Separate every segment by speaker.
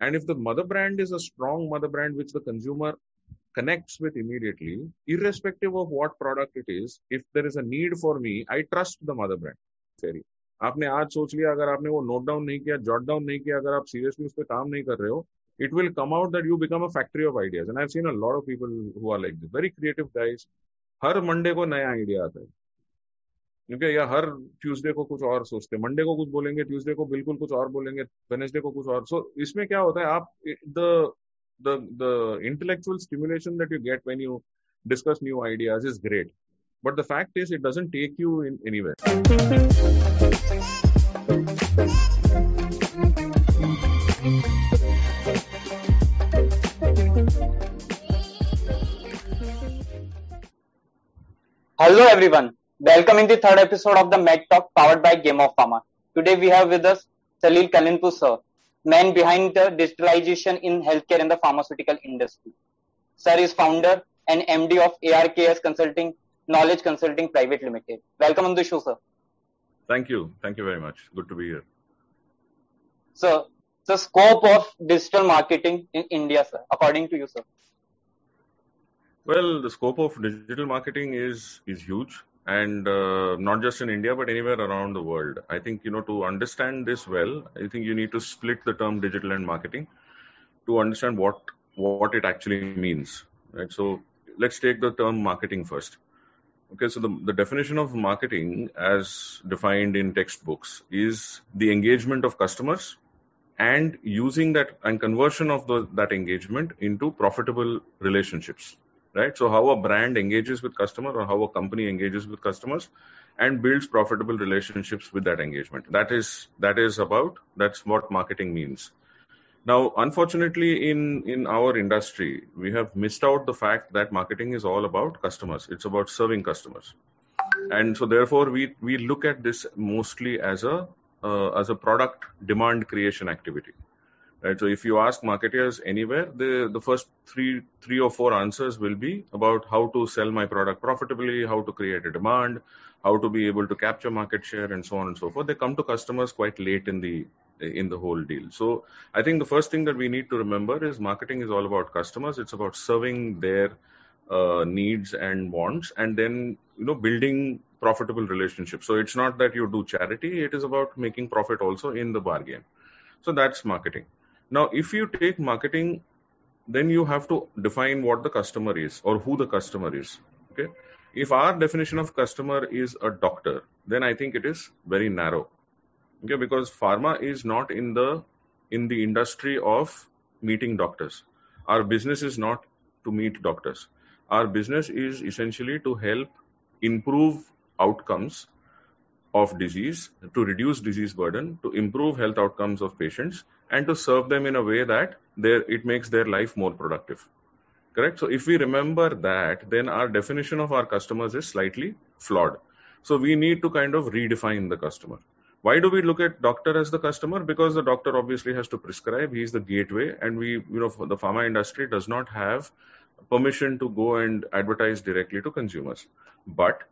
Speaker 1: And if the mother brand is a strong mother brand which the consumer connects with immediately, irrespective of what product it is, if there is a need for me, I trust the mother brand. Very. आपने आज सोच लिया अगर आपने वो note down नहीं किया jot down नहीं किया अगर आप सीरियसली उस पर काम नहीं कर रहे हो it will come out that you become a factory of ideas and i've seen a lot of people who are like this very creative guys हर मंडे को नया आइडिया आता है क्योंकि या हर ट्यूसडे को कुछ और सोचते हैं। मंडे को कुछ बोलेंगे ट्यूसडे को बिल्कुल कुछ और बोलेंगे वेनेसडे को कुछ और। सो so, इसमें क्या होता है आप the the the intellectual stimulation that you get when you discuss new ideas is great. But the fact is it doesn't take you in anywhere.
Speaker 2: Hello everyone. Welcome in the third episode of the Med Talk powered by Game of Pharma. Today we have with us Salil Kalianpur sir, man behind the digitalization in healthcare and the pharmaceutical industry. Sir is founder and MD of ARKS Consulting Knowledge Consulting Private Limited. Welcome on the show, sir.
Speaker 1: Thank you. Thank you very much. Good to be here.
Speaker 2: Sir, the scope of digital marketing in India, sir, according to you, sir.
Speaker 1: Well, the scope of digital marketing is is huge, and uh, not just in India but anywhere around the world. I think you know to understand this well, I think you need to split the term digital and marketing to understand what what it actually means. Right. So let's take the term marketing first. Okay, so the, the definition of marketing as defined in textbooks is the engagement of customers and using that and conversion of the, that engagement into profitable relationships right? So how a brand engages with customer or how a company engages with customers and builds profitable relationships with that engagement. That is that is about that's what marketing means. Now, unfortunately, in in our industry, we have missed out the fact that marketing is all about customers. It's about serving customers, and so therefore we we look at this mostly as a uh, as a product demand creation activity right? So if you ask marketers anywhere, the the first three three or four answers will be about how to sell my product profitably, how to create a demand, how to be able to capture market share, and so on and so forth. They come to customers quite late in the in the whole deal. So I think the first thing that we need to remember is marketing is all about customers. It's about serving their uh, needs and wants, and then you know building profitable relationships. So it's not that you do charity; it is about making profit also in the bargain. So that's marketing. Now, if you take marketing, then you have to define what the customer is or who the customer is. Okay. If our definition of customer is a doctor, then I think it is very narrow. Okay, because pharma is not in the in the industry of meeting doctors. Our business is not to meet doctors. Our business is essentially to help improve outcomes of disease, to reduce disease burden, to improve health outcomes of patients, and to serve them in a way that it makes their life more productive. Correct? So if we remember that, then our definition of our customers is slightly flawed. So we need to kind of redefine the customer. Why do we look at doctor as the customer? Because the doctor obviously has to prescribe. He's the gateway, and we, you know, the pharma industry does not have permission to go and advertise directly to consumers. But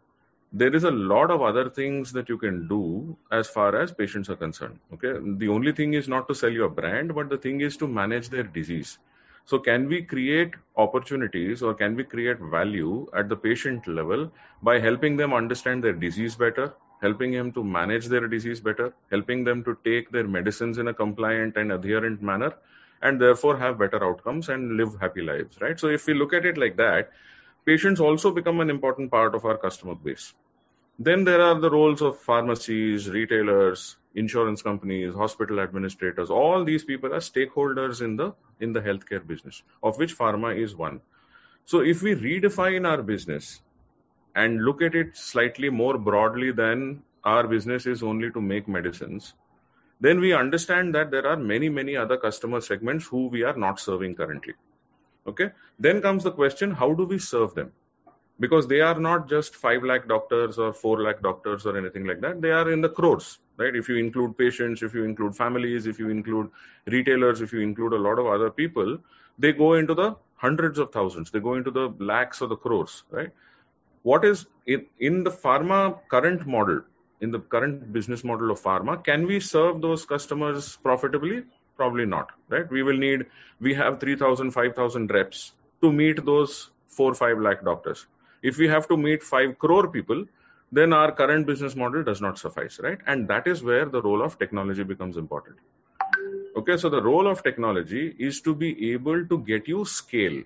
Speaker 1: there is a lot of other things that you can do as far as patients are concerned okay? The only thing is not to sell your brand but the thing is to manage their disease. So can we create opportunities or can we create value at the patient level by helping them understand their disease better helping them to manage their disease better helping them to take their medicines in a compliant and adherent manner and therefore have better outcomes and live happy lives right? So if we look at it like that patients also become an important part of our customer base. Then there are the roles of pharmacies, retailers, insurance companies, hospital administrators. All these people are stakeholders in the in the healthcare business, of which pharma is one. So if we redefine our business and look at it slightly more broadly than our business is only to make medicines, then we understand that there are many, many other customer segments who we are not serving currently. Okay. Then comes the question how do we serve them? Because they are not just 5 lakh doctors or 4 lakh doctors or anything like that. They are in the crores, right? If you include patients, if you include families, if you include retailers, if you include a lot of other people, they go into the hundreds of thousands. They go into the lakhs or the crores, right? What is in, in the pharma current model, in the current business model of pharma, can we serve those customers profitably? Probably not, right? We will need, we have 3,000, 5,000 reps to meet those 4, 5 lakh doctors. If we have to meet 5 crore people, then our current business model does not suffice, right? And that is where the role of technology becomes important. Okay, so the role of technology is to be able to get you scale.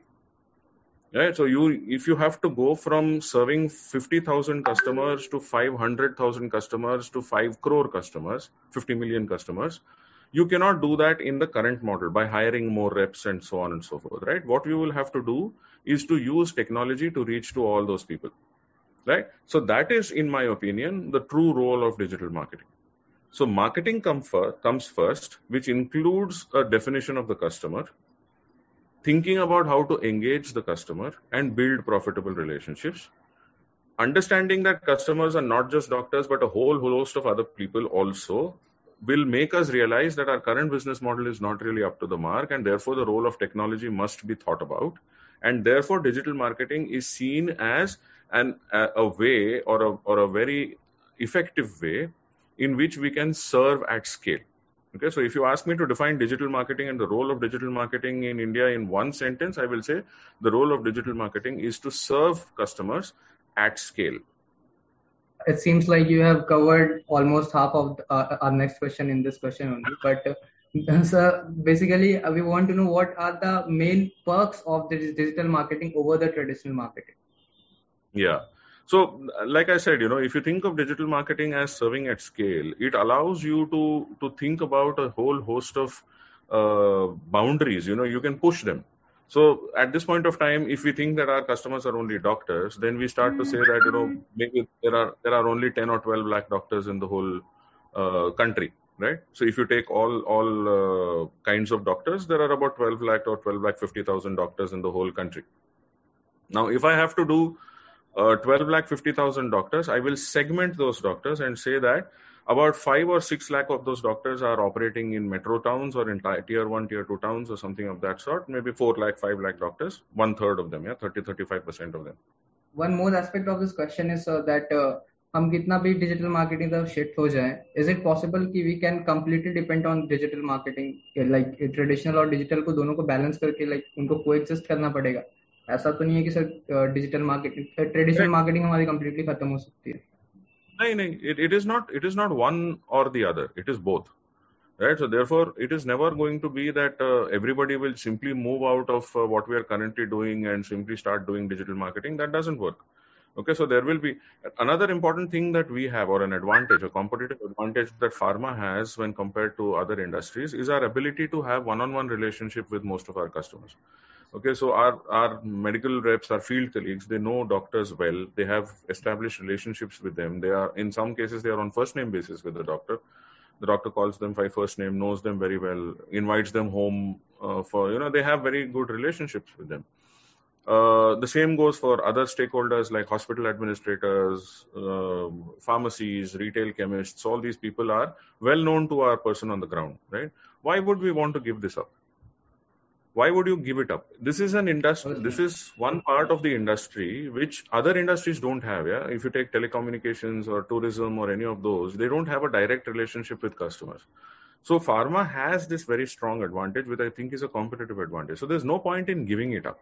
Speaker 1: Right, so you if you have to go from serving 50,000 customers to 500,000 customers to 5 crore customers, 50 million customers, you cannot do that in the current model by hiring more reps and so on and so forth, right? What you will have to do is to use technology to reach to all those people, right? So that is, in my opinion, the true role of digital marketing. So marketing come first, comes first, which includes a definition of the customer, thinking about how to engage the customer and build profitable relationships, understanding that customers are not just doctors but a whole host of other people also will make us realize that our current business model is not really up to the mark and therefore the role of technology must be thought about. And therefore digital marketing is seen as an a, a way or a, or a very effective way in which we can serve at scale. Okay so if you ask me to define digital marketing and the role of digital marketing in india in one sentence i will say the role of digital marketing is to serve customers at scale
Speaker 3: it seems like you have covered almost half of uh, our next question in this question only. But uh, so basically, uh, we want to know what are the main perks of the digital marketing over the traditional marketing.
Speaker 1: Yeah. So, like I said, you know, if you think of digital marketing as serving at scale, it allows you to to think about a whole host of uh, boundaries. You know, you can push them. So at this point of time, if we think that our customers are only doctors, then we start to say that you know maybe there are there are only 10 or 12 lakh doctors in the whole uh, country, right? So if you take all all uh, kinds of doctors, there are about 12 lakh or 12 lakh 50 thousand doctors in the whole country. Now, if I have to do uh, 12 lakh 50 thousand doctors, I will segment those doctors and say that about five or six lakh of those doctors are operating in metro towns or in tier one, tier two towns or something of that sort. Maybe four lakh, five lakh doctors, one third of them, yeah, 30, 35% of them.
Speaker 3: One more aspect of this question is uh, that uh, हम कितना भी digital marketing तरफ shift हो जाए is it possible कि we can completely depend on digital marketing like traditional और digital को दोनों को बैलेंस करके लाइक like, उनको को करना पड़ेगा ऐसा तो नहीं है कि sir digital marketing traditional marketing हमारी कम्प्लीटली खत्म हो सकती है
Speaker 1: no, no, it, it is not. It is not one or the other. It is both, right? So therefore, it is never going to be that uh, everybody will simply move out of uh, what we are currently doing and simply start doing digital marketing. That doesn't work. Okay, so there will be another important thing that we have, or an advantage, a competitive advantage that pharma has when compared to other industries, is our ability to have one-on-one relationship with most of our customers. Okay, so our, our medical reps, our field colleagues, they know doctors well. They have established relationships with them. They are, in some cases, they are on first name basis with the doctor. The doctor calls them by first name, knows them very well, invites them home uh, for, you know, they have very good relationships with them. Uh, the same goes for other stakeholders like hospital administrators, uh, pharmacies, retail chemists. All these people are well known to our person on the ground, right? Why would we want to give this up? Why would you give it up? This is an industry this is one part of the industry which other industries don't have yeah? If you take telecommunications or tourism or any of those they don't have a direct relationship with customers. So pharma has this very strong advantage which i think is a competitive advantage. So there's no point in giving it up.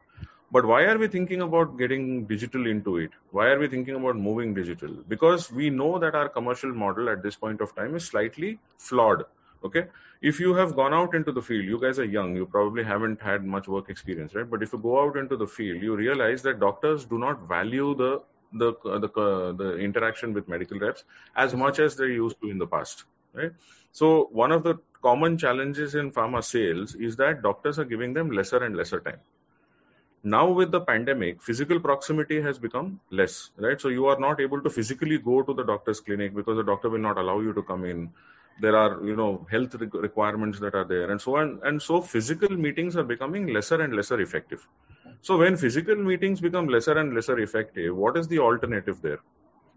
Speaker 1: But why are we thinking about getting digital into it? Why are we thinking about moving digital? Because we know that our commercial model at this point of time is slightly flawed okay? If you have gone out into the field you guys are young you probably haven't had much work experience right? But if you go out into the field you realize that doctors do not value the the the, uh, the interaction with medical reps as much as they used to in the past right? So one of the common challenges in pharma sales is that doctors are giving them lesser and lesser time. Now with the pandemic physical proximity has become less right? So you are not able to physically go to the doctor's clinic because the doctor will not allow you to come in there are you know health requirements that are there. And so on and so physical meetings are becoming lesser and lesser effective. So when physical meetings become lesser and lesser effective what is the alternative there?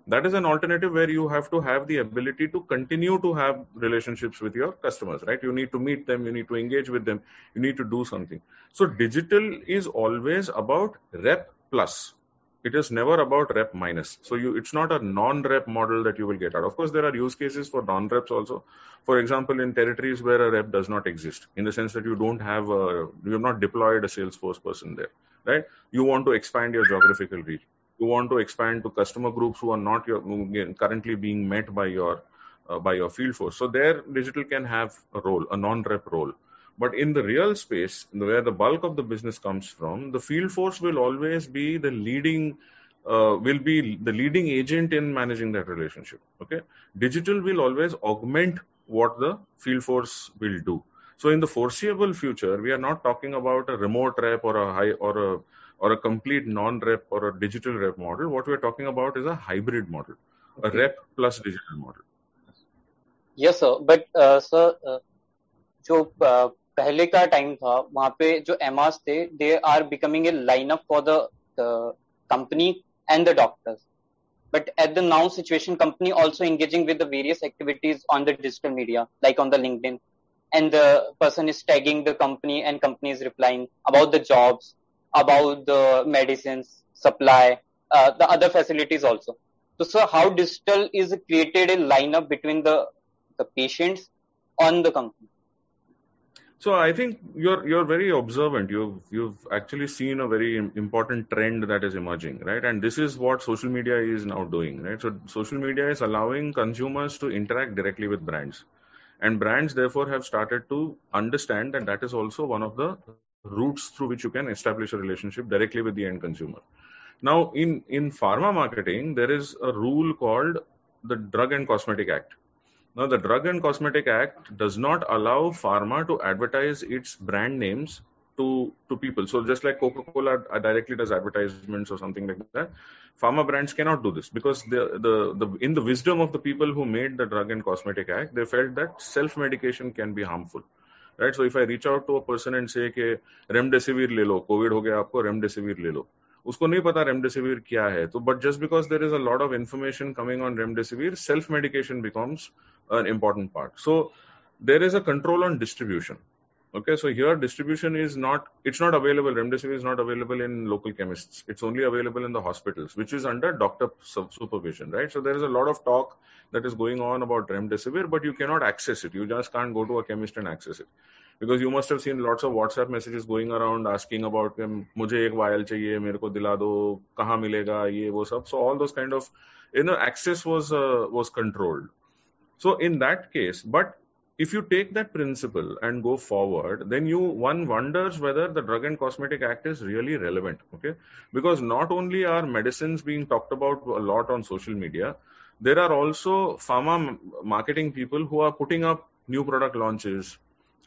Speaker 1: That is an alternative where you have to have the ability to continue to have relationships with your customers right? You need to meet them you need to engage with them you need to do something. So digital is always about rep plus it is never about rep minus. So you it's not a non-rep model that you will get out. Of course there are use cases for non-reps also. For example in territories where a rep does not exist in the sense that you don't have a you have not deployed a salesforce person there right? You want to expand your geographical reach. You want to expand to customer groups who are not your currently being met by your uh, by your field force. So there digital can have a role a non-rep role but in the real space, where the bulk of the business comes from, the field force will always be the leading, uh, will be the leading agent in managing that relationship. Okay, digital will always augment what the field force will do. So in the foreseeable future, we are not talking about a remote rep or a high or a or a complete non-rep or a digital rep model. What we are talking about is a hybrid model, okay. a rep plus digital model.
Speaker 2: Yes, sir. But uh, sir, uh, जो uh, पहले का time था वहां पे जो एमआरस थे they are becoming a line up for the company and the doctors but at the now situation company also engaging with the various activities on the digital media like on the linkedin and the person is tagging the company and company is replying about the jobs about the medicines supply uh, the other facilities also so sir how digital is created a lineup between the the patients on the company
Speaker 1: So I think you're you're very observant. You've you've actually seen a very important trend that is emerging, right? And this is what social media is now doing, right? So social media is allowing consumers to interact directly with brands, and brands therefore have started to understand that that is also one of the routes through which you can establish a relationship directly with the end consumer. Now, in in pharma marketing, there is a rule called the Drug and Cosmetic Act now, the Drug and Cosmetic Act does not allow pharma to advertise its brand names to, to people. So, just like Coca Cola directly does advertisements or something like that, pharma brands cannot do this because the, the, the, in the wisdom of the people who made the Drug and Cosmetic Act, they felt that self medication can be harmful. Right? So, if I reach out to a person and say, okay, remdesivir lelo, COVID ho gaya aapko, remdesivir le. उसको नहीं पता remdesivir क्या है तो but just because there is a lot of information coming on remdesivir self medication becomes an important part so there is a control on distribution. Okay, so here distribution is not, it's not available. Remdesivir is not available in local chemists. It's only available in the hospitals, which is under doctor supervision, right? So there is a lot of talk that is going on about remdesivir, but you cannot access it. You just can't go to a chemist and access it. Because you must have seen lots of WhatsApp messages going around asking about, um, mujhe ek vial chahiye, mere ko dila do, kahan milega, ye, wo sab. So all those kind of, you know, access was, uh, was controlled. So in that case, but if you take that principle and go forward, then you one wonders whether the Drug and Cosmetic Act is really relevant. Okay, because not only are medicines being talked about a lot on social media, there are also pharma marketing people who are putting up new product launches,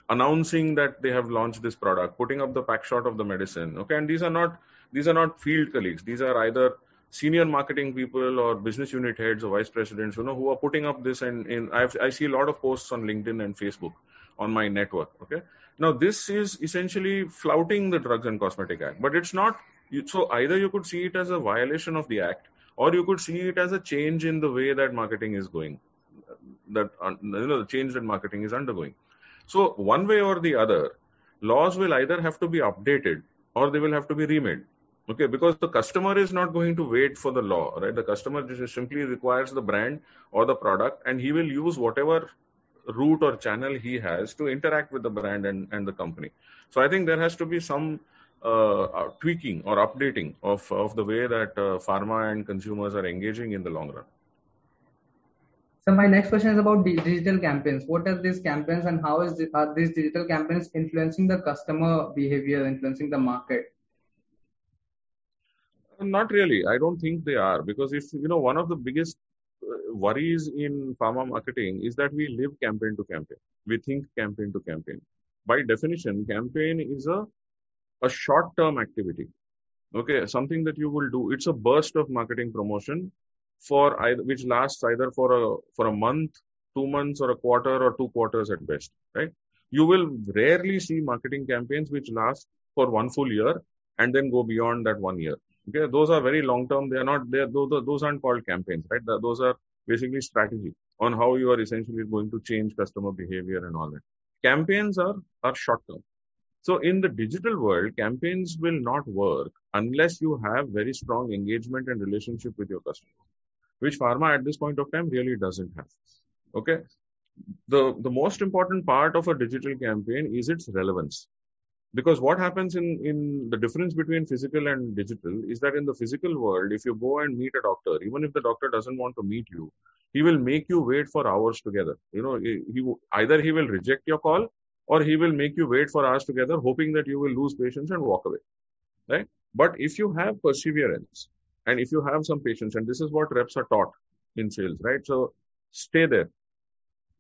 Speaker 1: announcing that they have launched this product, putting up the pack shot of the medicine. Okay, and these are not these are not field colleagues. These are either senior marketing people or business unit heads or vice presidents, you know, who are putting up this and I've, I see a lot of posts on LinkedIn and Facebook on my network. Okay. Now this is essentially flouting the Drugs and Cosmetic Act, but it's not. So either you could see it as a violation of the act, or you could see it as a change in the way that marketing is going, that you know the change that marketing is undergoing. So one way or the other, laws will either have to be updated or they will have to be remade okay because the customer is not going to wait for the law right the customer just simply requires the brand or the product and he will use whatever route or channel he has to interact with the brand and, and the company so i think there has to be some uh, uh tweaking or updating of, of the way that uh, pharma and consumers are engaging in the long run
Speaker 3: so my next question is about digital campaigns. What are these campaigns and how is are these digital campaigns influencing the customer behavior, influencing the market?
Speaker 1: Not really. I don't think they are because if you know one of the biggest uh, worries in pharma marketing is that we live campaign to campaign. We think campaign to campaign. By definition, campaign is a a short term activity. Okay, something that you will do. It's a burst of marketing promotion for either which lasts either for a for a month, two months, or a quarter or two quarters at best. Right? You will rarely see marketing campaigns which last for one full year and then go beyond that one year. Okay, those are very long term. They are not. Those, those aren't called campaigns, right? Those are basically strategy on how you are essentially going to change customer behavior and all that. Campaigns are are short term. so in the digital world campaigns will not work unless you have very strong engagement and relationship with your customer which pharma at this point of time really doesn't have okay the the most important part of a digital campaign is its relevance because what happens in in the difference between physical and digital is that in the physical world if you go and meet a doctor even if the doctor doesn't want to meet you he will make you wait for hours together. You know he, he either he will reject your call or he will make you wait for hours together hoping that you will lose patience and walk away right? But if you have perseverance and if you have some patience and this is what reps are taught in sales right? So stay there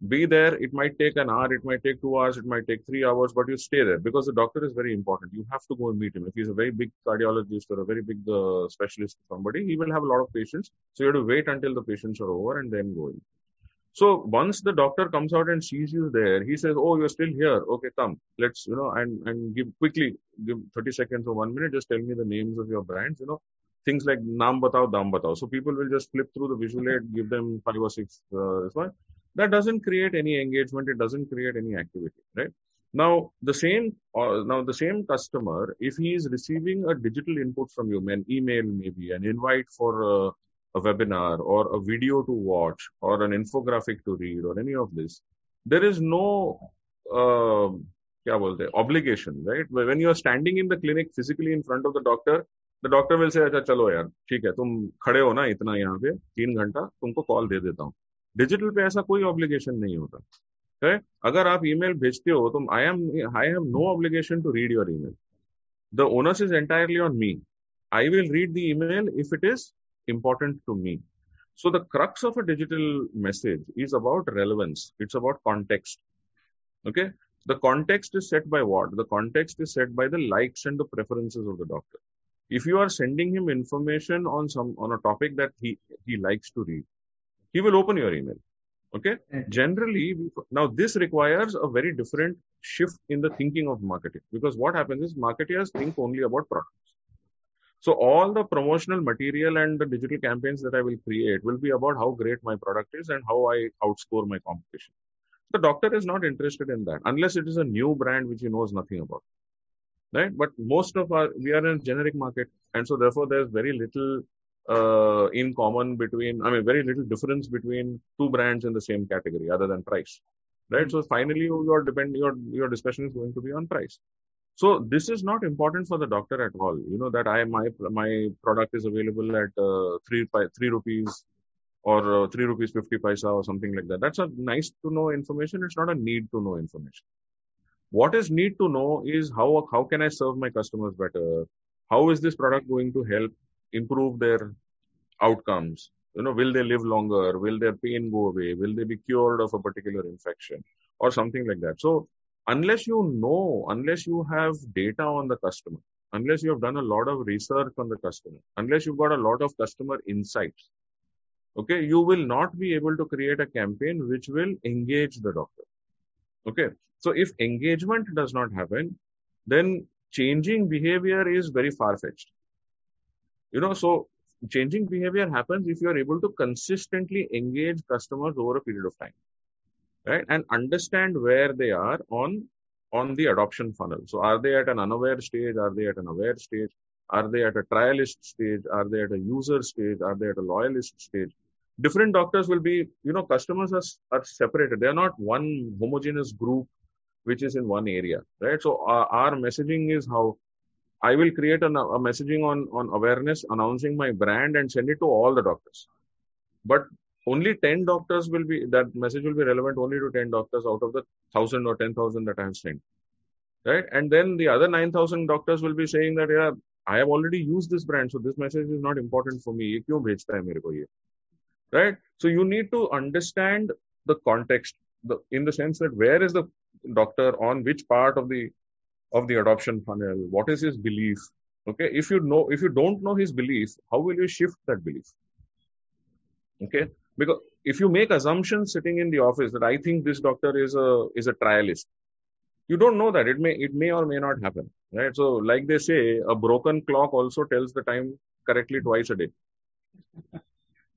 Speaker 1: be there. It might take an hour, it might take two hours, it might take three hours, but you stay there because the doctor is very important. You have to go and meet him. If he's a very big cardiologist or a very big uh, specialist, somebody, he will have a lot of patients. So you have to wait until the patients are over and then go in. So once the doctor comes out and sees you there, he says, "Oh, you're still here. Okay, come. Let's you know and and give quickly give 30 seconds or one minute. Just tell me the names of your brands. You know, things like naam batao, dam batao. So people will just flip through the visual aid, give them five or six. Uh, that doesn't create any engagement it doesn't create any activity right now the same uh, now the same customer if he is receiving a digital input from you an email maybe an invite for a, a webinar or a video to watch or an infographic to read or any of this there is no uh, क्या बोलते obligation right when you are standing in the clinic physically in front of the doctor the doctor will say अच्छा चलो यार ठीक है तुम खड़े हो ना इतना यहाँ पे तीन घंटा तुमको कॉल दे देता हूँ डिजिटल पे ऐसा कोई ऑब्लिगेशन नहीं होता है अगर आप ईमेल भेजते हो तो I am I have no obligation to read your email the owners is entirely on me I will read the email if it is important to me. So the crux of a digital message is about relevance. It's about context. Okay. The context is set by what? The context is set by the likes and the preferences of the doctor. If you are sending him information on some on a topic that he he likes to read, he will open your email. Okay? Generally now this requires a very different shift in the thinking of marketing. Because what happens is marketers think only about products. So all the promotional material and the digital campaigns that i will create will be about how great my product is and how i outscore my competition. The doctor is not interested in that unless it is a new brand which he knows nothing about. Right? But most of our we are in a generic market and so therefore there's very little uh, in common between, I mean, very little difference between two brands in the same category other than price, right? So finally, your depend your your discussion is going to be on price. So this is not important for the doctor at all. You know that I my my product is available at uh, three three rupees or uh, three rupees fifty paisa or something like that. That's a nice to know information. It's not a need to know information. What is need to know is how how can I serve my customers better? How is this product going to help improve their outcomes. You know will they live longer? Will their pain go away? Will they be cured of a particular infection? Or something like that. So unless you know unless you have data on the customer unless you have done a lot of research on the customer unless you've got a lot of customer insights okay you will not be able to create a campaign which will engage the doctor. Okay? So if engagement does not happen then changing behavior is very far fetched you know so changing behavior happens if you are able to consistently engage customers over a period of time right? And understand where they are on on the adoption funnel. So are they at an unaware stage? Are they at an aware stage? Are they at a trialist stage? Are they at a user stage? Are they at a loyalist stage? Different doctors will be you know customers are, are separated. They are not one homogeneous group which is in one area right? So uh, our messaging is how I will create a, a messaging on, on awareness, announcing my brand and send it to all the doctors. But only 10 doctors will be, that message will be relevant only to 10 doctors out of the 1000 or 10,000 that I have sent. Right. And then the other 9,000 doctors will be saying that, yeah, I have already used this brand, so this message is not important for me. Right. So you need to understand the context the, in the sense that where is the doctor on which part of the of the adoption funnel. What is his belief? Okay if you know if you don't know his belief how will you shift that belief? Okay because if you make assumptions sitting in the office that i think this doctor is a is a trialist you don't know that. It may it may or may not happen right? So like they say a broken clock also tells the time correctly twice a day.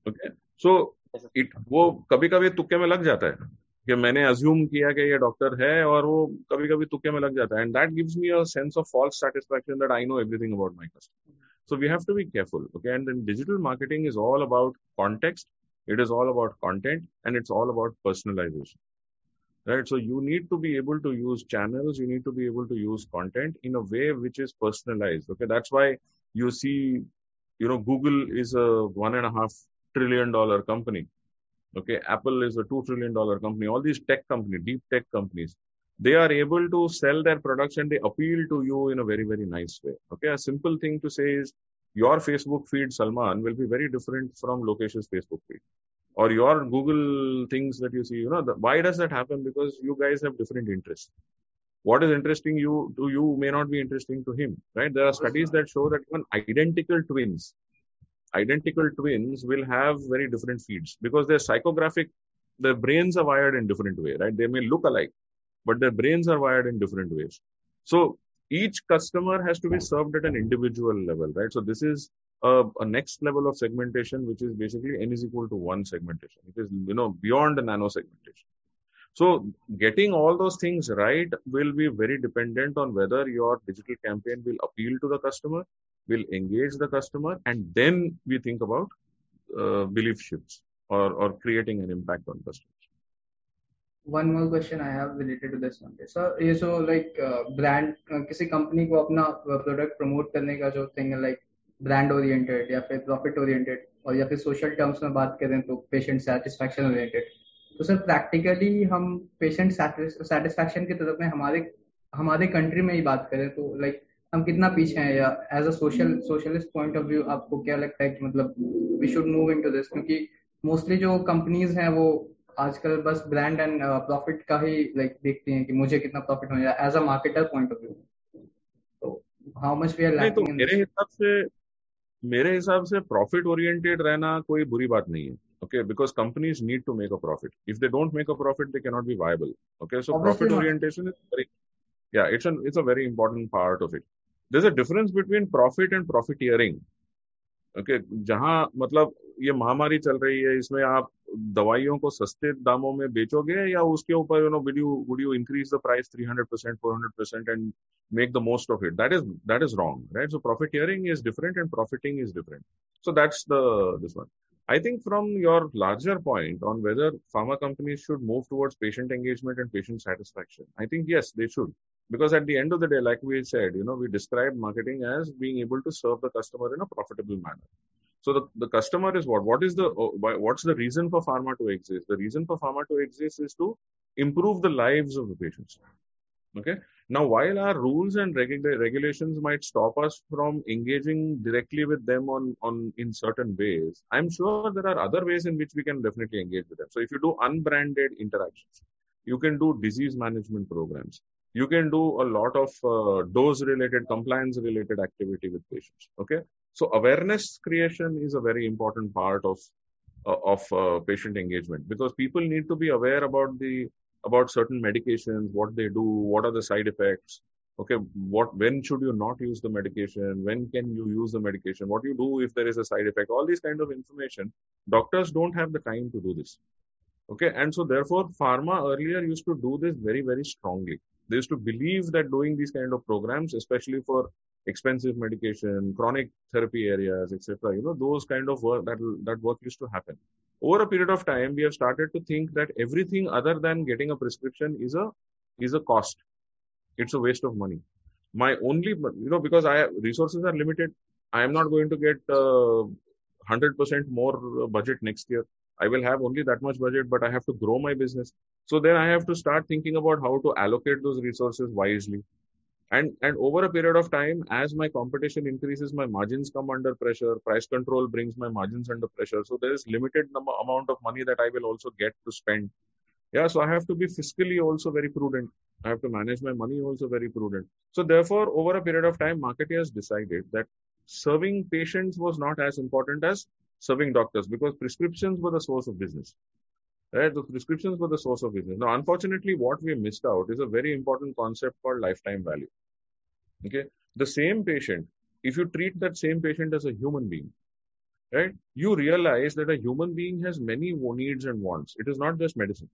Speaker 1: Okay so it wo kabhi kabhi tukke mein lag jata hai कि मैंने assume किया कि ये doctor है और वो कभी कभी तुक्के में लग जाता है। And that gives me a sense of false satisfaction that I know everything about my customer so we have to be careful okay and digital marketing is all about contact it is all about content and it's all about personalisation right so you need to be able to use channel you need to be able to use content in a way which is personalise okay that's why you see you know Google is one and half trillion dollar company okay apple is a two trillion dollar company. All these tech companies deep tech companies they are able to sell their products and they appeal to you in a very very nice way. Okay a simple thing to say is your facebook feed salman will be very different from lokesh's facebook feed. Or your google things that you see you know the, why does that happen? Because you guys have different interests. What is interesting you to you may not be interesting to him right? There are studies that show that even identical twins identical twins will have very different feeds because their psychographic their brains are wired in different way right? They may look alike but their brains are wired in different ways. So each customer has to be served at an individual level right? So this is a, a, next level of segmentation which is basically n is equal to one segmentation it is you know beyond the nano segmentation. So getting all those things right will be very dependent on whether your digital campaign will appeal to the customer will engage the customer and then we think about uh, belief shifts or, or creating an impact on customers
Speaker 3: one more question I have related to this one. So ये so like uh, brand uh, किसी company को अपना product promote करने का जो thing है like brand oriented या फिर प्रॉफिट ओरिएंटेड और या फिर सोशल टर्म्स में बात करें तो पेशेंट सेटिस्फैक्शन ओरिएंटेड तो सर प्रैक्टिकली हम पेशेंट सेटिस्फैक्शन की तरफ़ में हमारे हमारे कंट्री में ही बात करें तो लाइक हम कितना पीछे हैं? या as a social socialist point of view आपको क्या लगता है कि मतलब we should move into this क्योंकि मोस्टली जो कंपनीज़ हैं वो आजकल बस ब्रांड एंड प्रॉफिट का ही लाइक like, देखती हैं कि मुझे कितना प्रॉफिट हो जाए as a marketer point of view तो how much we are
Speaker 1: lacking तो मेरे हिसाब से मेरे हिसाब से प्रॉफिट ओरिएंटेड रहना कोई बुरी बात नहीं है okay? Because companies need to make a profit. If they don't make a profit they cannot be viable okay? So Obviously profit orientation is very yeah it's an it's a very important part of it. there's a difference between profit and profiteering okay okay, जहां मतलब ये महामारी चल रही है इसमें आप दवाइयों को सस्ते दामों में बेचोगे या उसके ऊपर you no width you would you increase the price 300 percent four hundred percent and make the most of it that is that is wrong right so profiteering is different and profiting is different so that's the this one I think from your larger point on whether pharma companies should move towards patient engagement and patient satisfaction, I think yes, they should because at the end of the day like we said you know we describe marketing as being able to serve the customer in a profitable manner. So the, the customer is what? What is the oh, what's the reason for pharma to exist? The reason for pharma to exist is to improve the lives of the patients. Okay? Now while our rules and regu- regulations might stop us from engaging directly with them on on in certain ways i'm sure there are other ways in which we can definitely engage with them. So if you do unbranded interactions you can do disease management programs you can do a lot of uh, dose related compliance related activity with patients okay? So awareness creation is a very important part of uh, of uh, patient engagement because people need to be aware about the about certain medications what they do what are the side effects okay? What when should you not use the medication? When can you use the medication? What you do if there is a side effect? All these kind of information doctors don't have the time to do this okay? And so therefore pharma earlier used to do this very very strongly they used to believe that doing these kind of programs, especially for expensive medication, chronic therapy areas, etc., you know, those kind of work that that work used to happen. Over a period of time, we have started to think that everything other than getting a prescription is a is a cost. It's a waste of money. My only, you know, because I have resources are limited, I am not going to get uh, 100% more budget next year. I will have only that much budget, but I have to grow my business. So then I have to start thinking about how to allocate those resources wisely. And, and over a period of time, as my competition increases, my margins come under pressure. Price control brings my margins under pressure. So there is limited number, amount of money that I will also get to spend. Yeah, so I have to be fiscally also very prudent. I have to manage my money also very prudent. So therefore, over a period of time, market has decided that serving patients was not as important as serving doctors because prescriptions were the source of business. Right? The prescriptions were the source of business. Now, unfortunately, what we missed out is a very important concept called lifetime value. Okay. The same patient, if you treat that same patient as a human being, right, you realize that a human being has many needs and wants. It is not just medicine.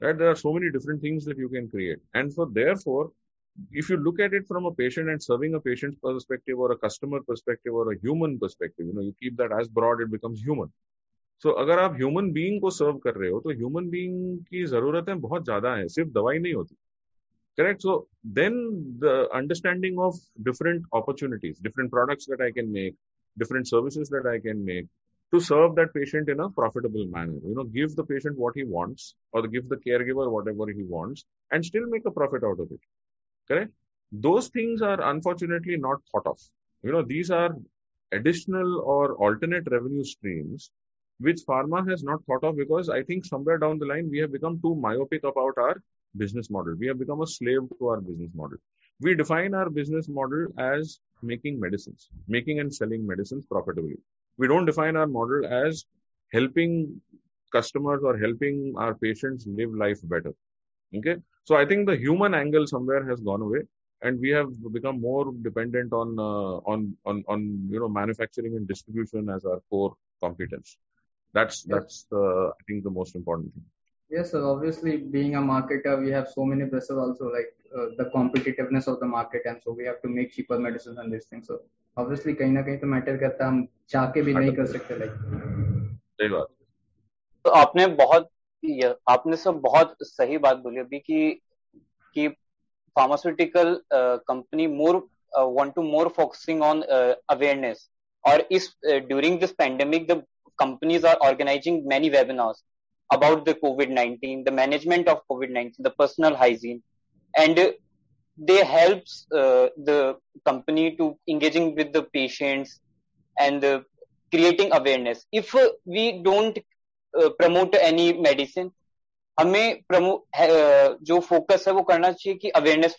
Speaker 1: Right? There are so many different things that you can create. And so therefore, if you look at it from a patient and serving a patient's perspective or a customer perspective or a human perspective, you know, you keep that as broad, it becomes human. So so, अगर आप human being को सर्व कर रहे हो तो human being की जरूरतें बहुत ज्यादा हैं सिर्फ दवाई नहीं होती correct so then the understanding of different opportunities different products that i can make different services that i can make to serve that patient in a profitable manner you know give the patient what he wants or give the caregiver whatever he wants and still make a profit out of it correct those things are unfortunately not thought of you know these are additional or alternate revenue streams which pharma has not thought of because I think somewhere down the line we have become too myopic about our business model. We have become a slave to our business model. We define our business model as making medicines, making and selling medicines profitably. We don't define our model as helping customers or helping our patients live life better. Okay. So I think the human angle somewhere has gone away and we have become more dependent on uh, on on on you know manufacturing and distribution as our core competence that's yes. that's uh, i think the most important thing
Speaker 3: yes so obviously being a marketer we have so many pressures also like uh, the competitiveness of the market and so we have to make cheaper medicines and these things so obviously कहीं ना कहीं तो matter करता है हम चाह के भी नहीं कर सकते लाइक
Speaker 1: सही बात
Speaker 2: तो आपने बहुत आपने सब बहुत सही बात बोली अभी कि कि pharmaceutical uh, company more uh, want to more focusing on uh, awareness or is uh, during this pandemic the companies are organizing many webinars about the COVID-19, the management of COVID-19, the personal hygiene, and they helps uh, the company to engaging with the patients and uh, creating awareness. If uh, we don't promote any medicine हमें जो focus है वो करना चाहिए कि awareness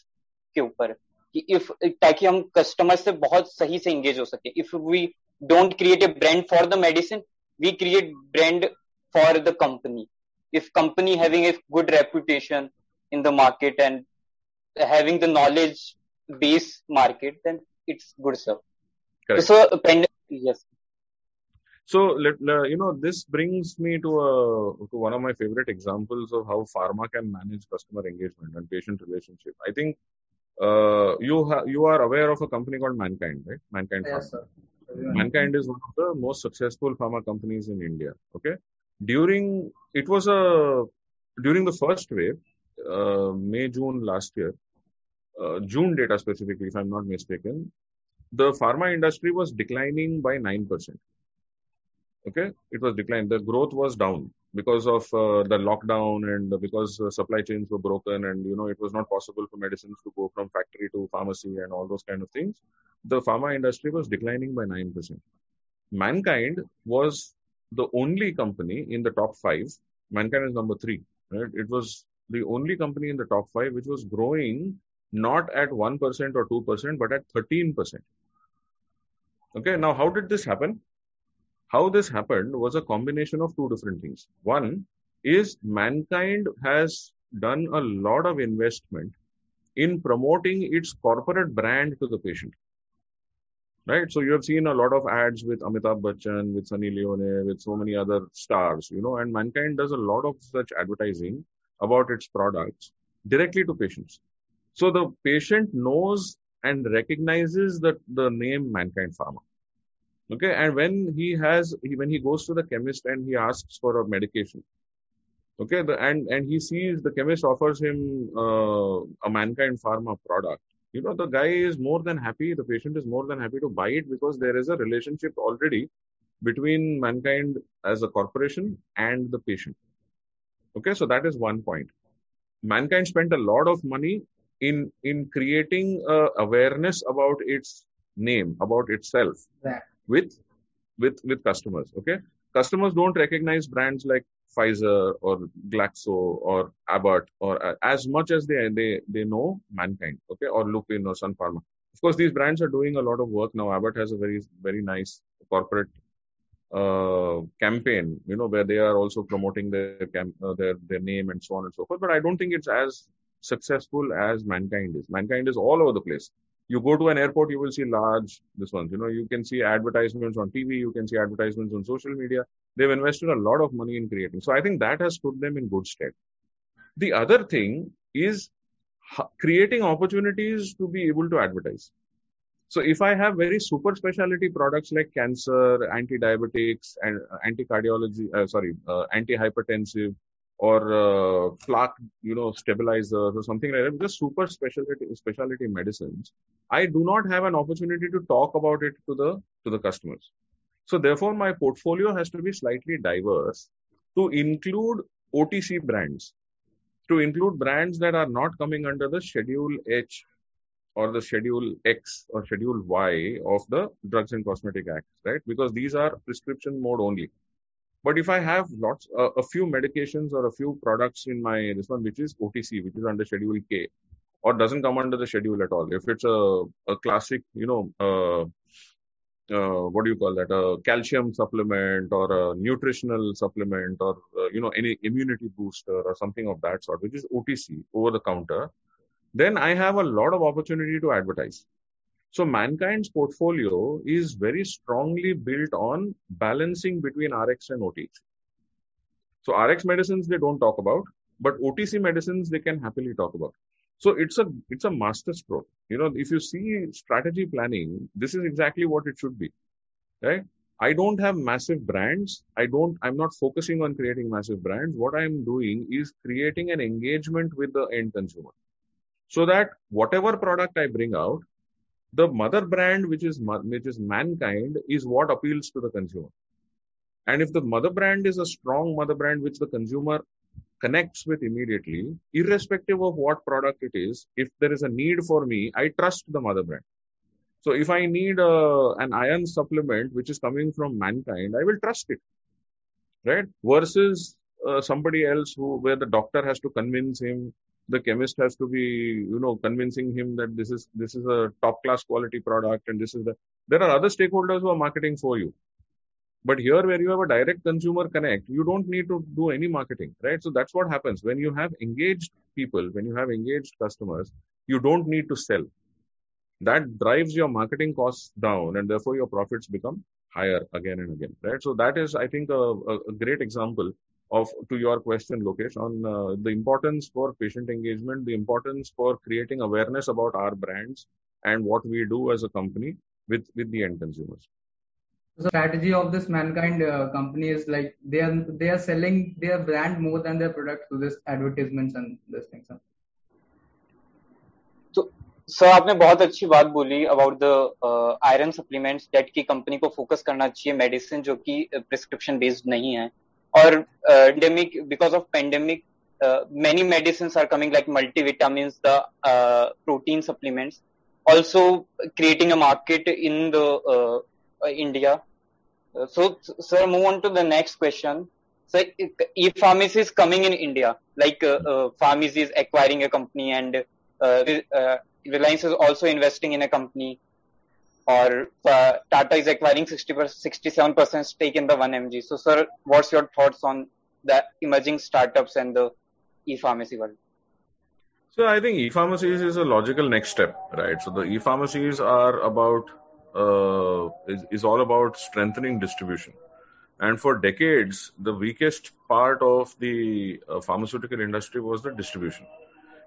Speaker 2: के ऊपर कि इफ़ ताकि हम कस्टमर से बहुत सही से इंगेज हो सके। If we don't create a brand for the medicine we create brand for the company if company having a good reputation in the market and having the knowledge based market then it's good
Speaker 1: sir
Speaker 2: so yes
Speaker 1: so let, uh, you know this brings me to a to one of my favorite examples of how pharma can manage customer engagement and patient relationship i think uh, you ha- you are aware of a company called mankind right mankind
Speaker 3: yes, sir.
Speaker 1: Mankind is one of the most successful pharma companies in India. Okay, during it was a during the first wave, uh, May June last year, uh, June data specifically, if I'm not mistaken, the pharma industry was declining by nine percent. Okay, it was declined. The growth was down because of uh, the lockdown and because uh, supply chains were broken and you know it was not possible for medicines to go from factory to pharmacy and all those kind of things. The pharma industry was declining by 9% mankind was the only company in the top 5 mankind is number 3 right? It was the only company in the top 5 which was growing not at 1% or 2% but at 13% okay? Now how did this happen how this happened was a combination of two different things. One is mankind has done a lot of investment in promoting its corporate brand to the patient. Right? So you have seen a lot of ads with Amitabh Bachchan, with Sunny Leone, with so many other stars, you know, and mankind does a lot of such advertising about its products directly to patients. So the patient knows and recognizes that the name Mankind Pharma okay and when he has when he goes to the chemist and he asks for a medication okay the, and and he sees the chemist offers him uh, a mankind pharma product. You know the guy is more than happy the patient is more than happy to buy it because there is a relationship already between mankind as a corporation and the patient. Okay so that is one point. Mankind spent a lot of money in in creating a awareness about its name about itself.
Speaker 3: Yeah
Speaker 1: with with with customers okay? Customers don't recognize brands like pfizer or glaxo or abbott or uh, as much as they they they know mankind okay? Or lupin or sun pharma. Of course these brands are doing a lot of work. Now abbott has a very very nice corporate uh, campaign you know where they are also promoting their cam- uh, their their name and so on and so forth but i don't think it's as successful as mankind is. Mankind is all over the place you go to an airport, you will see large this ones. You know, you can see advertisements on TV, you can see advertisements on social media. They've invested a lot of money in creating. So I think that has put them in good stead. The other thing is creating opportunities to be able to advertise. So if I have very super specialty products like cancer, anti-diabetics, and anti-cardiology, uh, sorry, uh, anti-hypertensive, or uh, plaque, you know, stabilizers or something like that, just super specialty specialty medicines, I do not have an opportunity to talk about it to the to the customers. So therefore, my portfolio has to be slightly diverse to include OTC brands, to include brands that are not coming under the Schedule H or the Schedule X or Schedule Y of the Drugs and Cosmetic Act, right? Because these are prescription mode only. But if I have lots, uh, a few medications or a few products in my this one, which is OTC, which is under Schedule K, or doesn't come under the schedule at all. If it's a, a classic, you know, uh, uh, what do you call that? A calcium supplement or a nutritional supplement or uh, you know any immunity booster or something of that sort, which is OTC over the counter. Then I have a lot of opportunity to advertise. So mankind's portfolio is very strongly built on balancing between RX and OTC. So RX medicines they don't talk about, but OTC medicines they can happily talk about. So it's a it's a master stroke. You know, if you see strategy planning, this is exactly what it should be, right? I don't have massive brands. I don't. I'm not focusing on creating massive brands. What I'm doing is creating an engagement with the end consumer, so that whatever product I bring out, the mother brand which is which is mankind is what appeals to the consumer. And if the mother brand is a strong mother brand which the consumer connects with immediately irrespective of what product it is if there is a need for me i trust the mother brand. So if i need a, uh, an iron supplement which is coming from mankind i will trust it right? Versus uh, somebody else who where the doctor has to convince him the chemist has to be you know convincing him that this is this is a top class quality product and this is the there are other stakeholders who are marketing for you. But here where you have a direct consumer connect you don't need to do any marketing right? So that's what happens. When you have engaged people when you have engaged customers you don't need to sell. That drives your marketing costs down and therefore your profits become higher again and again right? So that is i think a, a great example of to your question, Lokesh, on uh, the importance for patient engagement, the importance for creating awareness about our brands and what we do as a company with with the end consumers.
Speaker 3: The strategy of this mankind uh, company is like they are they are selling their brand more than their product through this advertisements and this things.
Speaker 2: So sir आपने बहुत अच्छी बात बोली about the iron supplements that की company को focus करना चाहिए medicine जो कि प्रिस्क्रिप्शन बेस्ड नहीं है or uh, endemic because of pandemic uh, many medicines are coming like multivitamins the uh, protein supplements also creating a market in the uh, uh, india. Uh, so sir move on to the next question. So e-PharmEasy is coming in india like pharmacy is acquiring a company and reliance is also investing in a company or uh, Tata is acquiring 60 67% stake in the 1mg. So, sir, what's your thoughts on the emerging startups and the e-pharmacy world?
Speaker 1: So, I think e-pharmacies is a logical next step, right? So, the e-pharmacies are about uh, is, is all about strengthening distribution. And for decades, the weakest part of the uh, pharmaceutical industry was the distribution,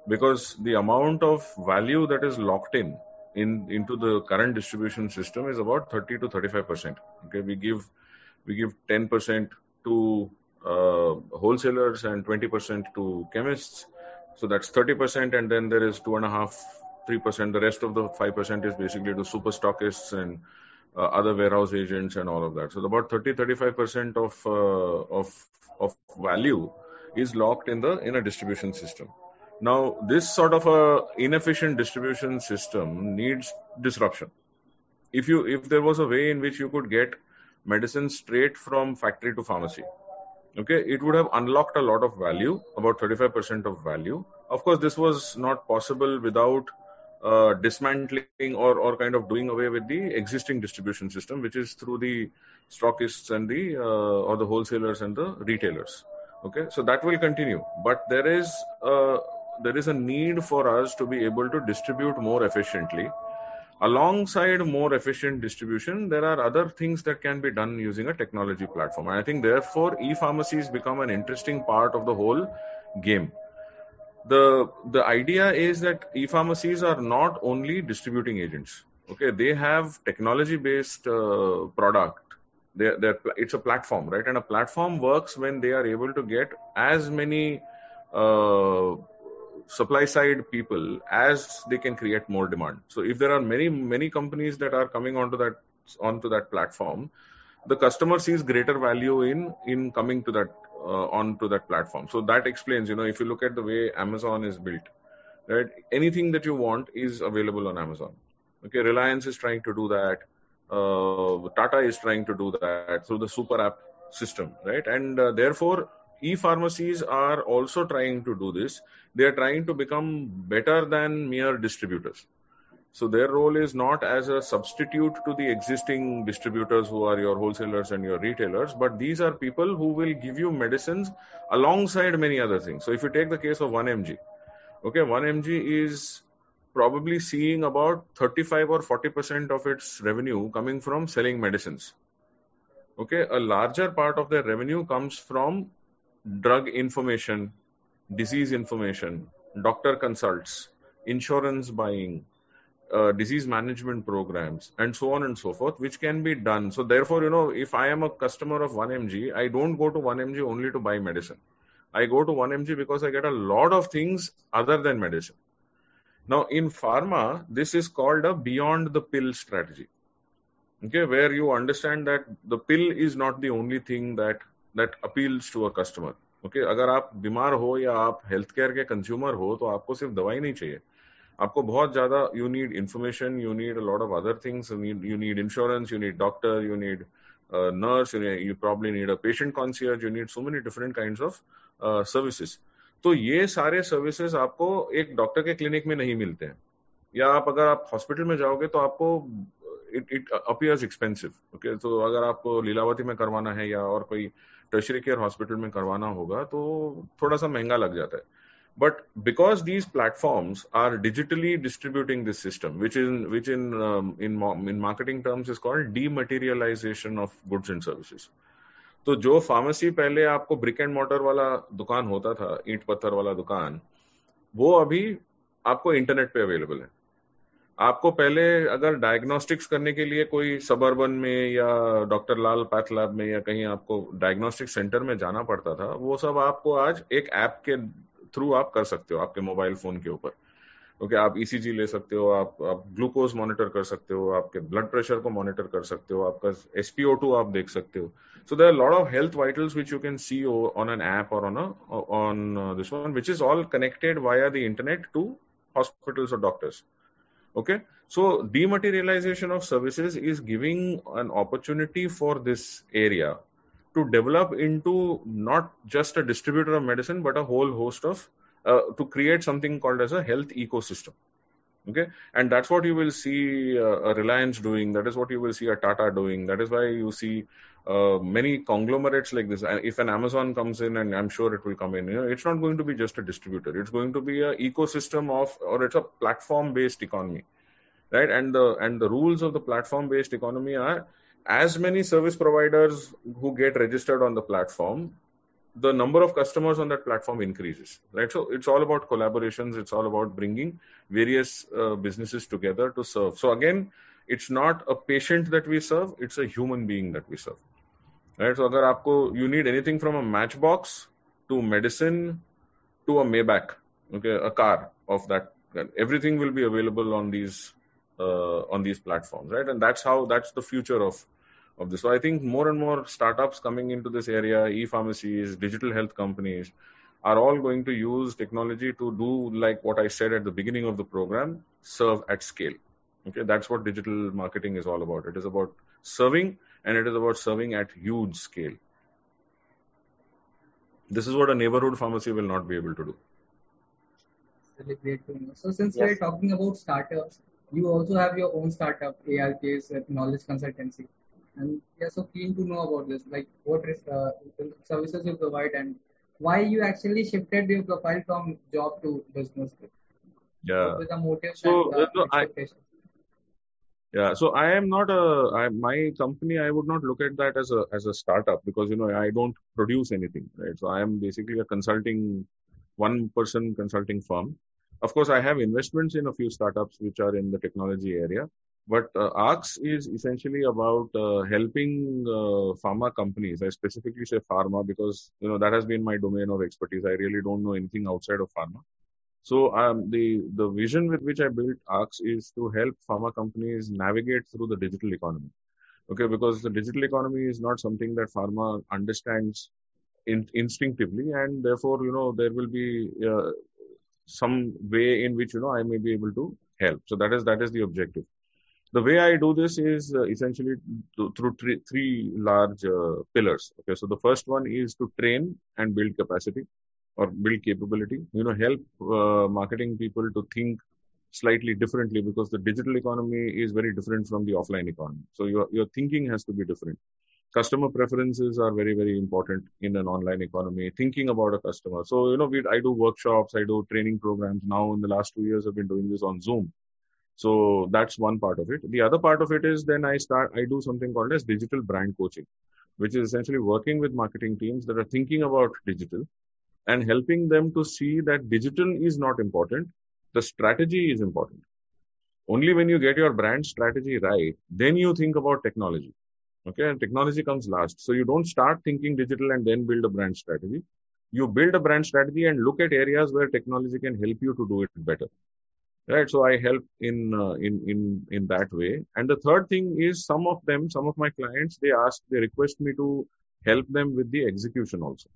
Speaker 1: because the amount of value that is locked in in into the current distribution system is about 30 to 35 percent. Okay, we give we give 10 percent to uh, wholesalers and 20 percent to chemists. So that's 30 percent, and then there is two and a half, three percent. The rest of the five percent is basically to super stockists and uh, other warehouse agents and all of that. So about 30, 35 percent of uh, of of value is locked in the in a distribution system. Now, this sort of a inefficient distribution system needs disruption. If you if there was a way in which you could get medicine straight from factory to pharmacy, okay, it would have unlocked a lot of value, about 35% of value. Of course, this was not possible without uh, dismantling or, or kind of doing away with the existing distribution system, which is through the stockists and the uh, or the wholesalers and the retailers. Okay, so that will continue, but there is uh, there is a need for us to be able to distribute more efficiently. Alongside more efficient distribution, there are other things that can be done using a technology platform. And I think therefore e-pharmacies become an interesting part of the whole game. the the idea is that e-pharmacies are not only distributing agents. Okay, they have technology-based uh, product. They're, they're, it's a platform, right? And a platform works when they are able to get as many uh, supply side people as they can create more demand. So if there are many many companies that are coming onto that onto that platform, the customer sees greater value in in coming to that uh, onto that platform. So that explains, you know, if you look at the way Amazon is built, right? Anything that you want is available on Amazon. Okay, Reliance is trying to do that. Uh, Tata is trying to do that through the super app system, right? And uh, therefore, e-pharmacies are also trying to do this. They are trying to become better than mere distributors. So their role is not as a substitute to the existing distributors who are your wholesalers and your retailers, but these are people who will give you medicines alongside many other things. So if you take the case of 1mg, okay, 1mg is probably seeing about 35 or 40% of its revenue coming from selling medicines. Okay, a larger part of their revenue comes from drug information, disease information, doctor consults, insurance buying, uh, disease management programs and so on and so forth which can be done. So therefore you know if i am a customer of 1mg i don't go to 1mg only to buy medicine. I go to 1mg because i get a lot of things other than medicine. Now in pharma this is called a beyond the pill strategy. Okay where you understand that the pill is not the only thing that that appeals to a customer. Okay? अगर आप बीमार हो या आप health care के consumer हो तो आपको सिर्फ़ दवाई नहीं चाहिए। आपको बहुत ज़्यादा you need information you need a lot of other things you need insurance you need doctor you need nurse you probably need a patient concierge you need so many different kind of services तो ये सारे services आपको एक doctor के clinic में नहीं मिलते हैं। या आप अगर आप हॉस्पिटल में जाओगे तो आपको it it appears expensive okay तो अगर आपको लीलावती में करवाना है या और कोई टर्शरी केयर हॉस्पिटल में करवाना होगा तो थोड़ा सा महँगा लग जाता है। But because these platform are digitally distributing this system which in which in in marketing terms is called dematerialisation of goods and services तो जो फार्मेसी पहले आपको ब्रिक एंड मोटर वाला दुकान होता था, ईट पत्थर वाला दुकान, वो अभी आपको इंटरनेट पे अवेलेबल है। आपको पहले अगर डायग्नोस्टिक्स करने के लिए कोई सबर्बन में या डॉक्टर लाल पैथ लैब में या कहीं आपको डायग्नोस्टिक सेंटर में जाना पड़ता था वो सब आपको आज एक ऐप के थ्रू आप कर सकते हो आपके मोबाइल फ़ोन के ऊपर। ओके आप ईसीजी e ले सकते हो आप आप ग्लूकोज मॉनिटर कर सकते हो आपके ब्लड प्रेशर को मॉनिटर कर सकते हो आपका एसपीओ टू आप देख सकते हो। So there are a lot of health vitals which you can see on an app or on a on uh, this one which is all connected via the internet okay? So dematerialization of services is giving an opportunity for this area to develop into not just a distributor of medicine but a whole host of uh, to create something called as a health ecosystem okay? And that's what you will see uh, a reliance doing. That is what you will see a tata doing. That is why you see uh, many conglomerates like this. If an amazon comes in and i'm sure it will come in you know it's not going to be just a distributor. It's going to be a ecosystem of or it's a platform based economy right? And the and the rules of the platform based economy are as many service providers who get registered on the platform, the number of customers on that platform increases, right? So it's all about collaborations. It's all about bringing various uh, businesses together to serve. So again, it's not a patient that we serve; it's a human being that we serve, right? So agar aapko, you need anything from a matchbox to medicine to a Maybach, okay, a car of that, everything will be available on these uh, on these platforms, right? And that's how that's the future of of this. So I think more and more startups coming into this area, e-pharmacies, digital health companies, are all going to use technology to do like what I said at the beginning of the program, serve at scale. Okay, that's what digital marketing is all about. It is about serving and it is about serving at huge scale. This is what a neighborhood pharmacy will not be able to do.
Speaker 3: Really great to know. So since yes. we're talking about startups, you also have your own startup, ARCS Knowledge Consultancy. And we are so keen to know about this, like what is, uh, services you provide and why you actually shifted your profile from job to business.
Speaker 1: Yeah. the motive so, and, uh, I, yeah, so I am not a I, my company. I would not look at that as a as a startup because you know I don't produce anything, right? So I am basically a consulting one person consulting firm. Of course, I have investments in a few startups which are in the technology area. But uh, ARCS is essentially about uh, helping uh, pharma companies. I specifically say pharma because you know that has been my domain of expertise. I really don't know anything outside of pharma. So um, the the vision with which I built ARCS is to help pharma companies navigate through the digital economy. Okay, because the digital economy is not something that pharma understands in, instinctively, and therefore you know there will be uh, some way in which you know I may be able to help. So that is that is the objective the way I do this is uh, essentially through three, three large uh, pillars. Okay, so the first one is to train and build capacity or build capability. You know, help uh, marketing people to think slightly differently because the digital economy is very different from the offline economy. So your your thinking has to be different. Customer preferences are very very important in an online economy. Thinking about a customer. So you know, we I do workshops, I do training programs. Now in the last two years, I've been doing this on Zoom so that's one part of it. The other part of it is then I start, I do something called as digital brand coaching, which is essentially working with marketing teams that are thinking about digital and helping them to see that digital is not important. The strategy is important. Only when you get your brand strategy right, then you think about technology. Okay. And technology comes last. So you don't start thinking digital and then build a brand strategy. You build a brand strategy and look at areas where technology can help you to do it better right so i help in uh, in in in that way. And the third thing is some of them some of my clients they ask they request me to help them with the execution also.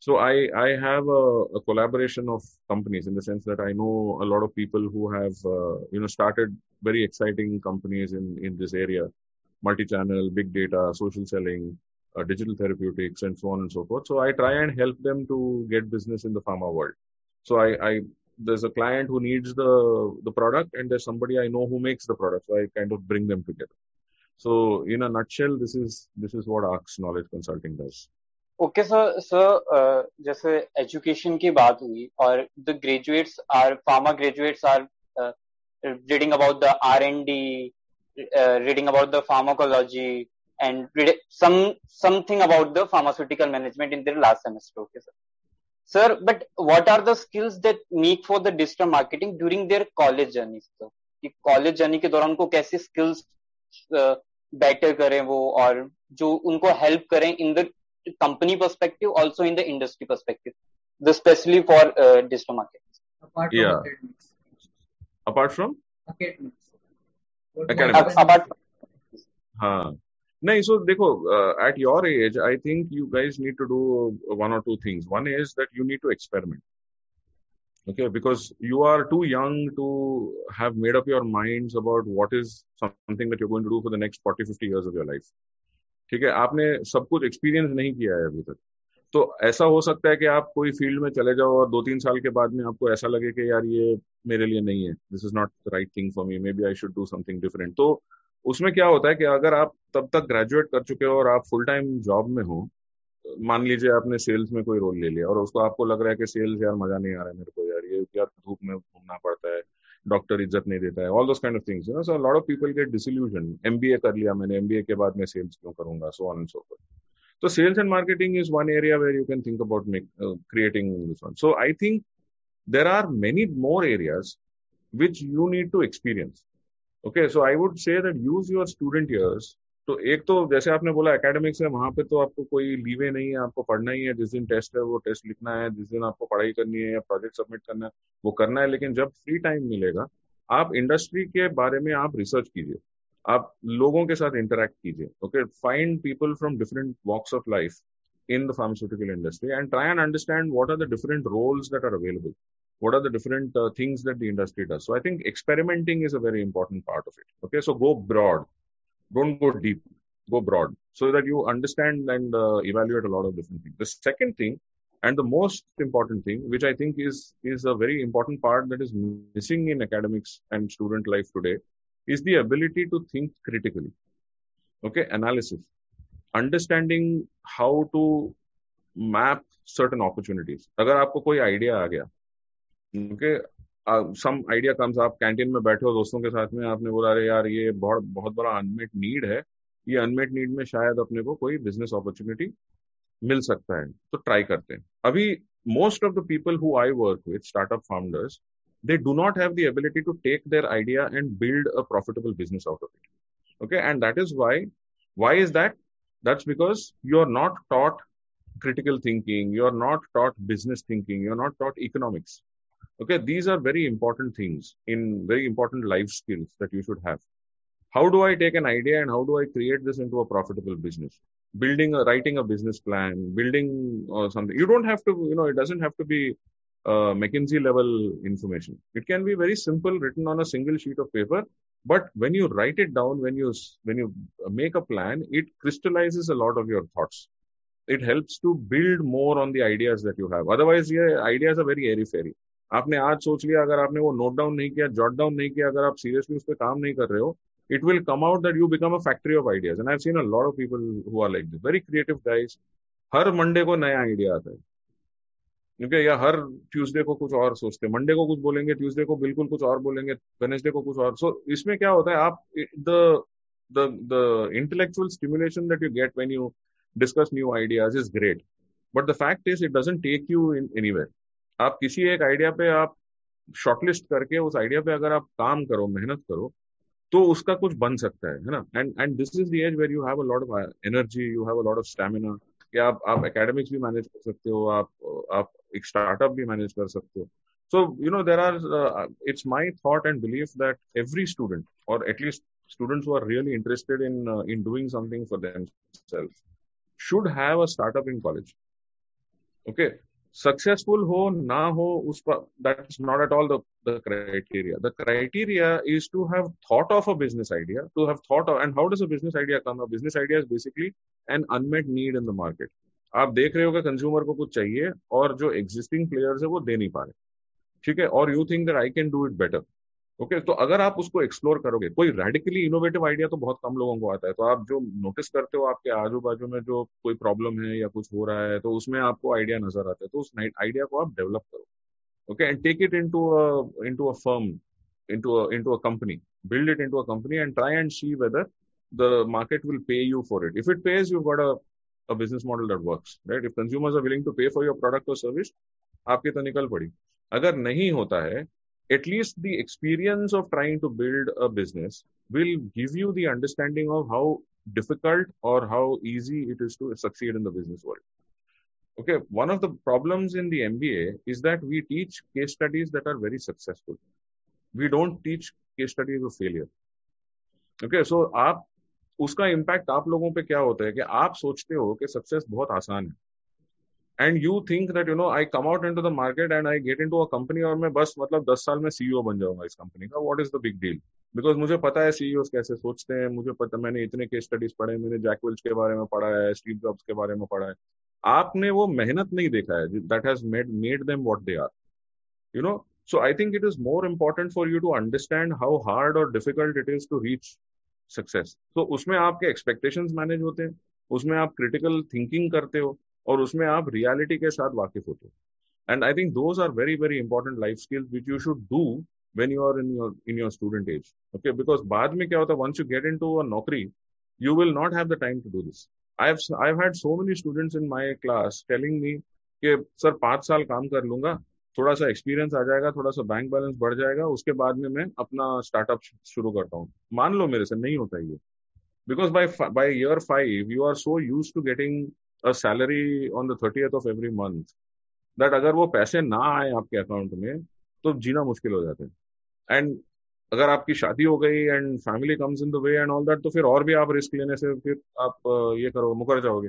Speaker 1: So i i have a, a collaboration of companies in the sense that i know a lot of people who have uh, you know started very exciting companies in in this area. Multi-channel big data social selling uh, digital therapeutics and so on and so forth. So i try and help them to get business in the pharma world. So I, I there's a client who needs the the product and there's somebody i know who makes the product so i kind of bring them together so in a nutshell this is this is what arcs knowledge consulting does
Speaker 2: okay sir sir जैसे education की बात हुई और the graduates are pharma graduates are reading about the R and D reading about the pharmacology and some something about the pharmaceutical management in their last semester okay sir Sir, but what are the skills that need for the digital marketing during their college journey? Sir? कि college journey के दौरान उनको कैसे skills better करें वो और जो उनको हेल्प करें in the company perspective, also in the industry perspective, especially for uh, digital marketing.
Speaker 1: Apart from yeah. academics. Apart from
Speaker 3: academics.
Speaker 1: Academics.
Speaker 3: Apart
Speaker 1: from. हाँ नहीं सो देखो at your age I think you guys need to do one or two things one is that you need to experiment okay because you are too young to have made up your mind about what is something that you going do for the next forty fifty years of your life ठीक है, आपने सब कुछ experience नहीं किया है अभी तक। तो ऐसा हो सकता है कि आप कोई फ़ील्ड में चले जाओ और दो तीन साल के बाद में आपको ऐसा लगे कि यार ये मेरे लिए नहीं है। This is not the right thing for me maybe I should do something different तो उसमें क्या होता है कि अगर आप तब तक ग्रेजुएट कर चुके हो और आप फुल टाइम जॉब में हो, मान लीजिए आपने सेल्स में कोई रोल ले लिया और उसको आपको लग रहा है कि सेल्स यार मज़ा नहीं आ रहा है मेरे को यार, ये क्या धूप में घूमना पड़ता है डॉक्टर इज़्ज़त नहीं देता है all those kind of things you know so lot of people get disillusion MBA कर लिया मैंने एमबीए के बाद मैं सेल्स क्यों करूँगा so on and so forth तो sales and marketing is one area where you can think about creating this one so I think there are many more areas which you need to experience. Okay so I would say that use your student years तो एक तो जैसे आपने बोला academics है, वहाँ पे तो आपको कोई लीवे नहीं है, आपको पढ़ना ही है। जिस दिन टेस्ट है, वो टेस्ट लिखना है, जिस दिन आपको पढ़ाई करनी है या प्रोजेक्ट सबमिट करना है, वो करना है। लेकिन जब फ्री टाइम मिलेगा, आप इंडस्ट्री के बारे में आप रिसर्च कीजिए। आप लोगों के साथ इंटरेक्ट कीजिए। Okay find people from different walks of life in the pharmaceutical industry and try and understand what are the different roles that are available what are the different uh, things that the industry does so i think experimenting is a very important part of it okay so go broad don't go deep go broad so that you understand and uh, evaluate a lot of different things the second thing and the most important thing which i think is is a very important part that is missing in academics and student life today is the ability to think critically okay analysis understanding how to map certain opportunities अगर आपको कोई idea आ गया क्योंकि some idea comes आप canteen में बैठे हो, दोस्तों के साथ में आपने बोला, अरे यार, ये बहुत बहुत बड़ा अनमेट नीड है। ये अनमेट नीड में शायद अपने को कोई बिज़नेस अपॉर्चुनिटी मिल सकता है। तो ट्राई करते हैं। अभी most of the people who I work with startup founders they do not have the ability to take their idea and build a profitable business out of it okay and that is why why is that that's because you are not taught critical thinking you are not taught business thinking you are not taught economics Okay, these are very important things in very important life skills that you should have. How do I take an idea and how do I create this into a profitable business? Building a writing a business plan, building or something. You don't have to, you know, it doesn't have to be uh, McKinsey level information. It can be very simple, written on a single sheet of paper. But when you write it down, when you when you make a plan, it crystallizes a lot of your thoughts. It helps to build more on the ideas that you have. Otherwise, ये ideas are very airy fairy. आपने आज सोच लिया अगर आपने वो note down नहीं किया जॉट डाउन नहीं किया अगर आप सीरियसली उस पर काम नहीं कर रहे हो will come out that you become a factory of ideas. And i've seen a lot of people who are like this. Very creative guys. हर मंडे को नया आइडिया आता है। क्योंकि या हर ट्यूसडे को कुछ और सोचते हैं। मंडे को कुछ बोलेंगे ट्यूसडे को बिल्कुल कुछ और बोलेंगे वेनेसडे को कुछ और। सो so, इसमें क्या होता है आप the the the intellectual stimulation that you get when you discuss new ideas is great but the fact is it doesn't take you in any anywhere आप किसी एक आइडिया पे आप शॉर्टलिस्ट करके, उस आइडिया पे अगर आप काम करो, मेहनत करो तो उसका कुछ बन सकता है ना? And and this is the age where you have a energy you have a of stamina कि आप आप एकेडमिक्स भी मैनेज कर सकते हो, आप आप एक स्टार्टअप भी मैनेज कर सकते हो। So you know there are it's my thought and believe that every student or at least students are really interested in in doing something for them self should have a startup in college okay successful हो, ना हो, उस पर that is not at all the criteria the criteria is to have thought of a business idea to have thought and how does a business idea come business idea is basically an unmet need in the market आप देख रहे हो कि consumer को कुछ चाहिए, और जो एग्जिस्टिंग प्लेयर्स है, वो दे नहीं पा रहे। ठीक है? और you think that I can do it better okay तो अगर आप उसको एक्सप्लोर करोगे, कोई रेडिकली इनोवेटिव आइडिया तो बहुत कम लोगों को आता है। तो आप जो नोटिस करते हो आपके आजू बाजू में जो कोई प्रॉब्लम है या कुछ हो रहा है तो उसमें आपको आइडिया नज़र आता है। तो उस आइडिया को आप डेवलप करो। Okay and take it in into to a firm into a company build it into a company and try and see whether the market will pay you for it if it pays you got a a business model that works right if consumers are willing to pay for your product or service आपकी तो निकल पड़ी। अगर नहीं होता है at least the experience of trying to build a business will give you the understanding of how difficult or how easy it is to succeed in the business world. Okay, one of the problems in the MBA is that we teach case studies that are very successful. We don't teach case studies of failure. Okay, so आप उसका impact आप लोगों पे क्या होता है कि आप सोचते हो कि सक्सेस बहुत आसान है and you think that you know I come out into the market and I get into a company और मैं बस मतलब दस साल में सीईओ बन जाऊँगा इस कंपनी का what is the big deal because मुझे पता है सीईओ कैसे सोचते हैं, मुझे पता, मैंने इतने केस स्टडीज़ पढ़े, मैंने जैकवेल्स के बारे में पढ़ा है स्टीव जॉब्स के बारे में पढ़ा है। आपने वो मेहनत नहीं देखा है that has made made them what they are you know so I think it is more important for you to understand how hard और difficult it is to reach success so उसमें आपके expectations मैनेज होते हैं, उसमें आप critical thinking करते हो और उसमें आप रियलिटी के साथ वाकिफ होते हो। And I think those are very very important life skills which you should do when you are in your in your student age okay because बाद में क्या होता है once you get into uh नौकरी you will not have the time to do this I had so many students in my class telling me कि, sir, पाँच साल काम कर लूँगा, थोड़ा सा एक्सपीरियंस आ जाएगा, थोड़ा सा बैंक बैलेंस बढ़ जाएगा, उसके बाद में मैं अपना स्टार्टअप शुरू करता हूँ. मान लो मेरे से, नहीं होता ये. Because by by year five you are so used to getting a salary on the thirty of every month that अगर वो पैसे ना आए आपके अकाउंट में तो जीना मुश्किल हो जाता है। एंड अगर आपकी शादी हो गई and family comes in the way and all that तो फिर और भी आप रिस्क लेने से फिर आप ये करो, मुकर जाओगे।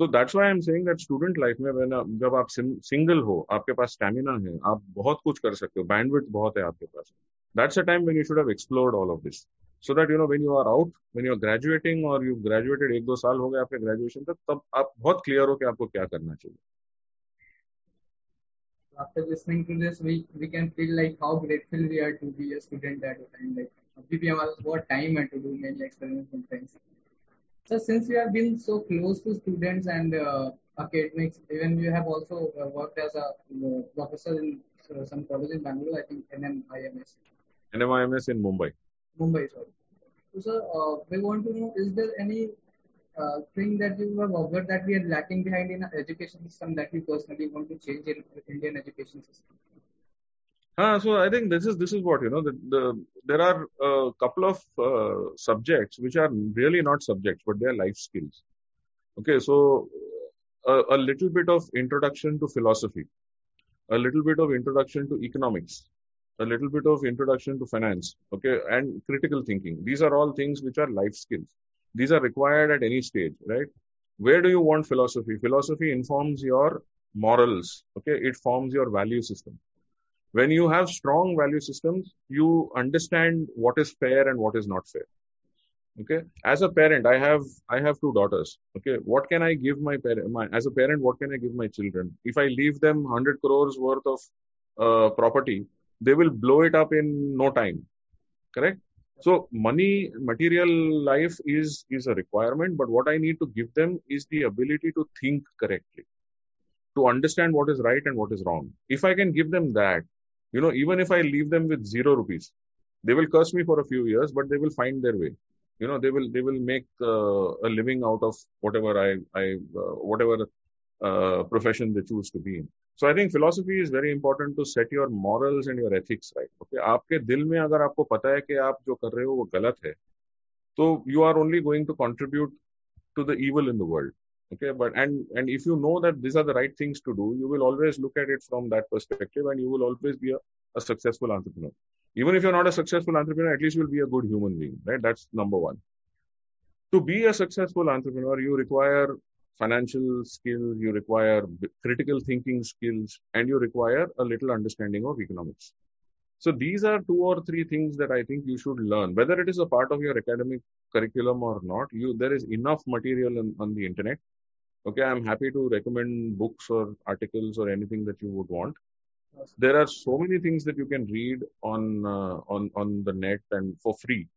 Speaker 1: तो that's why I am saying that student life में जब आप सिंगल हो, आपके पास स्टेमिना है, आप बहुत कुछ कर सकते हो बैंडविड्थ बहुत है आपके पास। That's a time when you should have explored all of this so that you know when you are out when you are graduating और यू ग्रेजुएटेड एक दो साल हो गए आपके ग्रेजुएशन तक तब आप बहुत क्लियर हो कि आपको क्या करना चाहिए
Speaker 3: after listening to this we we can feel like how grateful we are to be a student at a time like अभी भी हमारे पास बहुत टाइम है to do many experiments and things So since you have been so close to students and uh, academics, even you have also uh, worked as a uh, professor in uh, some college in Bangalore, I think NMIMS.
Speaker 1: NMIMS in Mumbai.
Speaker 3: Mumbai, sorry. So sir, uh, we want to know, is there any uh, thing that you have observed that we are lacking behind in our education system that we personally want to change in Indian education system?
Speaker 1: Uh, so I think this is this is what you know. The, the there are a couple of uh, subjects which are really not subjects, but they are life skills. Okay, so a, a little bit of introduction to philosophy, a little bit of introduction to economics, a little bit of introduction to finance, okay, and critical thinking. These are all things which are life skills. These are required at any stage, right? Where do you want philosophy? Philosophy informs your morals, okay? It forms your value system. When you have strong value systems, you understand what is fair and what is not fair. Okay. As a parent, I have I have two daughters. Okay. What can I give my parent? My, as a parent, what can I give my children? If I leave them hundred crores worth of uh, property, they will blow it up in no time. Correct. So money, material life is is a requirement, but what I need to give them is the ability to think correctly, to understand what is right and what is wrong. If I can give them that, you know, even if I leave them with zero rupees, they will curse me for a few years, but they will find their way. You know, they will they will make uh, a living out of whatever I I uh, whatever uh, profession they choose to be in. So I think philosophy is very important to set your morals and your ethics right. Okay, आपके दिल में अगर आपको पता है कि आप जो कर रहे हो वो गलत है, तो you are only going to contribute to the evil in the world. Okay, but and and if you know that these are the right things to do, you will always look at it from that perspective, and you will always be a, a successful entrepreneur. Even if you're not a successful entrepreneur, at least you'll be a good human being, right? That's number one. To be a successful entrepreneur, you require financial skills, you require critical thinking skills, and you require a little understanding of economics. So these are two or three things that I think you should learn, whether it is a part of your academic curriculum or not. You there is enough material on, on the internet. Okay, I'm happy to recommend books or articles or anything that you would want. There are so many things that you can read on uh, on on the net and for free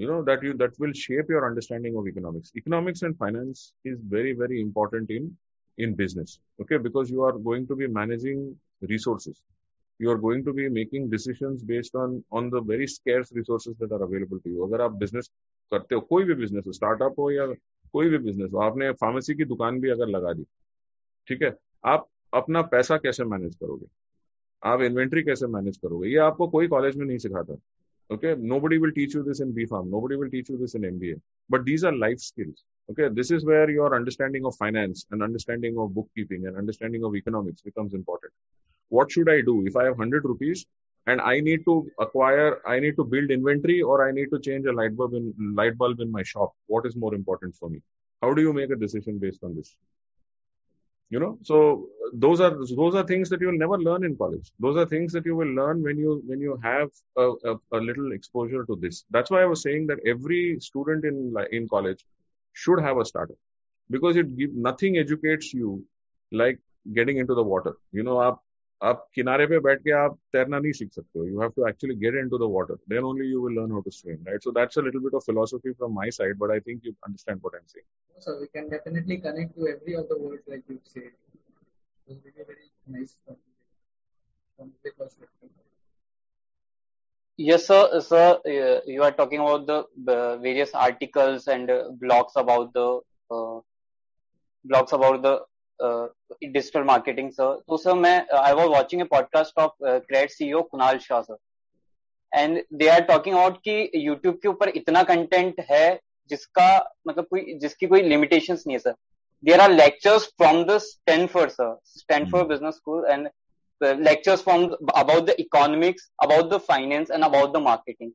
Speaker 1: you know that you that will shape your understanding of economics economics and finance is very very important in in business okay because you are going to be managing resources you are going to be making decisions based on on the very scarce resources that are available to you अगर आप business करते हो कोई भी business हो startup हो या कोई भी business हो आपने फार्मेसी की दुकान भी अगर लगा दी ठीक है आप अपना पैसा कैसे मैनेज करोगे आप इन्वेंट्री कैसे मैनेज करोगे ये आपको कोई कॉलेज में नहीं सिखाता Okay, nobody will teach you this in BPharm. Nobody will teach you this in MBA. But these are life skills. Okay, this is where your understanding of finance and understanding of bookkeeping and understanding of economics becomes important. What should I do if I have 100 rupees and I need to acquire, I need to build inventory or I need to change a light bulb in light bulb in my shop? What is more important for me? How do you make a decision based on this? You know? So those are those are things that you will never learn in college. Those are things that you will learn when you when you have a, a, a, little exposure to this. That's why i was saying that every student in in college should have a startup because it give, nothing educates you like getting into the water. You know आप किनारे पे बैठ के आप तैरना नहीं सीख सकते हो you have to actually get into the water then only you will learn how to swim right so that's a little bit of philosophy from my side but i think you understand what i'm saying
Speaker 3: so we can definitely connect to every other words like you said it was really very nice from the perspective
Speaker 2: Yes, sir. Sir, uh, you are talking about the, the various articles and uh, blogs about the uh, blogs about the digital marketing sir तो sir मैं I was watching a podcast of CRED CEO Kunal Shah sir and they are talking about कि YouTube के ऊपर इतना content है जिसका मतलब कोई जिसकी कोई लिमिटेशन नहीं है sir there are lectures from the Stanford sir Stanford business school and lectures from about the economics about the finance and about the marketing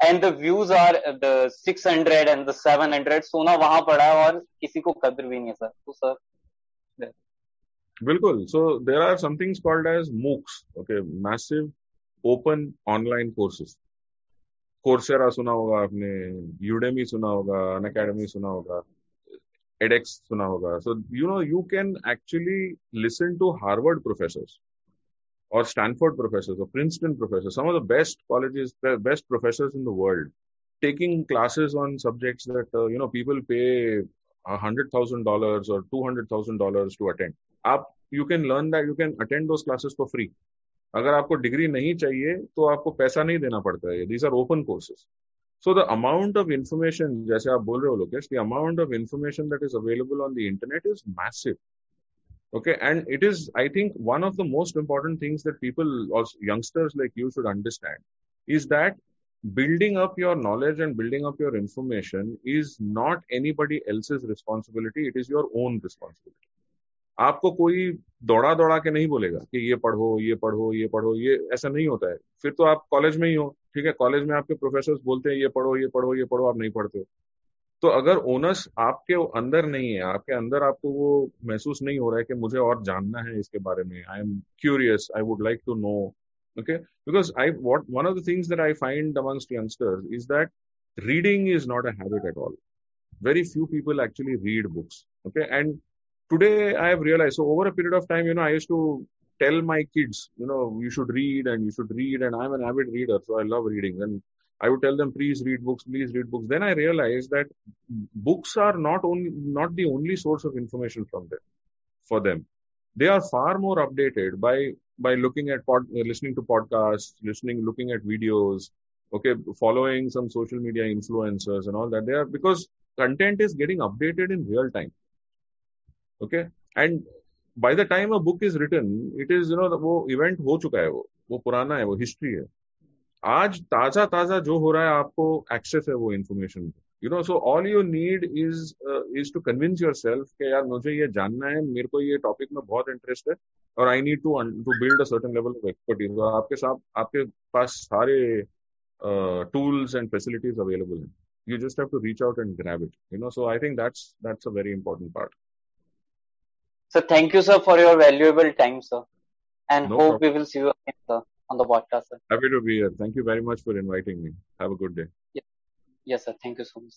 Speaker 2: and the views are the 600 and the 700 सोना वहाँ पड़ा है और किसी को कदर भी नहीं है सर तो sir
Speaker 1: बिल्कुल सो there are some things called as MOOCs okay massive open online courses Coursera सुना होगा आपने यूडेमी सुना होगा अन अकेडमी सुना होगा edX सुना होगा so you know you can actually listen to Harvard professors or Stanford professors or Princeton professors some of the best colleges the best professors in the world taking classes on subjects that uh, you know people pay a hundred thousand dollars or two hundred thousand dollars to attend आप you can learn that you can attend those classes for free अगर आपको degree नहीं चाहिए तो आपको पैसा नहीं देना पड़ता है these are open courses So the amount of information, जैसे आप बोल रहे हो Lokesh, the amount of information that is available on the internet is massive. Okay, and it is, I think, one of the most important things that people, also youngsters like you, should understand is that building up your knowledge and building up your information is not anybody else's responsibility. It is your own responsibility. आपको कोई दौड़ा दौड़ा के नहीं बोलेगा कि ये पढ़ो ये पढ़ो ये पढ़ो, ये ऐसा नहीं होता है। फिर तो आप कॉलेज में ही हो, ठीक है? कॉलेज में आपके प्रोफेसर बोलते हैं, ये पढ़ो ये पढ़ो ये पढ़ो, आप नहीं पढ़ते हो। तो अगर ओनर्स आपके अंदर नहीं है, आपके अंदर आपको वो महसूस नहीं हो रहा है कि मुझे और जानना है इसके बारे में I am curious I would like to know okay? Because i, what, one of the things that i find amongst youngsters is that reading is not a habit at all. Very few people actually read books, okay? And today I have realized. So over a period of time, you know, I used to tell my kids, you know, you should read and you should read, and I'm an avid reader, so I love reading. And I would tell them, please read books, please read books. Then I realized that books are not only not the only source of information from them for them. They are far more updated by by looking at pod, listening to podcasts, listening, looking at videos, okay, following some social media influencers and all that. They are because content is getting updated in real time okay and by the time a book is written it is you know वो event हो चुका है वो वो पुराना है वो history है आज ताज़ा ताज़ा जो हो रहा है आपको एक्सेस है वो information you know so all you need is is to convince yourself कि यार मुझे ये जानना है मेरे को ये टॉपिक में बहुत इंटरेस्ट है और I need to to build a certain level of expertise आपके साथ आपके पास सारे टूल्स एंड फैसिलिटीज़ अवेलेबल हैं you just have to reach out and grab it. You know, so i think that's that's a very important part.
Speaker 2: So thank you, sir, for your valuable time, sir. And
Speaker 1: No
Speaker 2: hope
Speaker 1: problem.
Speaker 2: we will see you again, sir, on the podcast, sir.
Speaker 1: happy to be here thank you very much for inviting me have a good day
Speaker 2: Yes, sir. Thank you so much.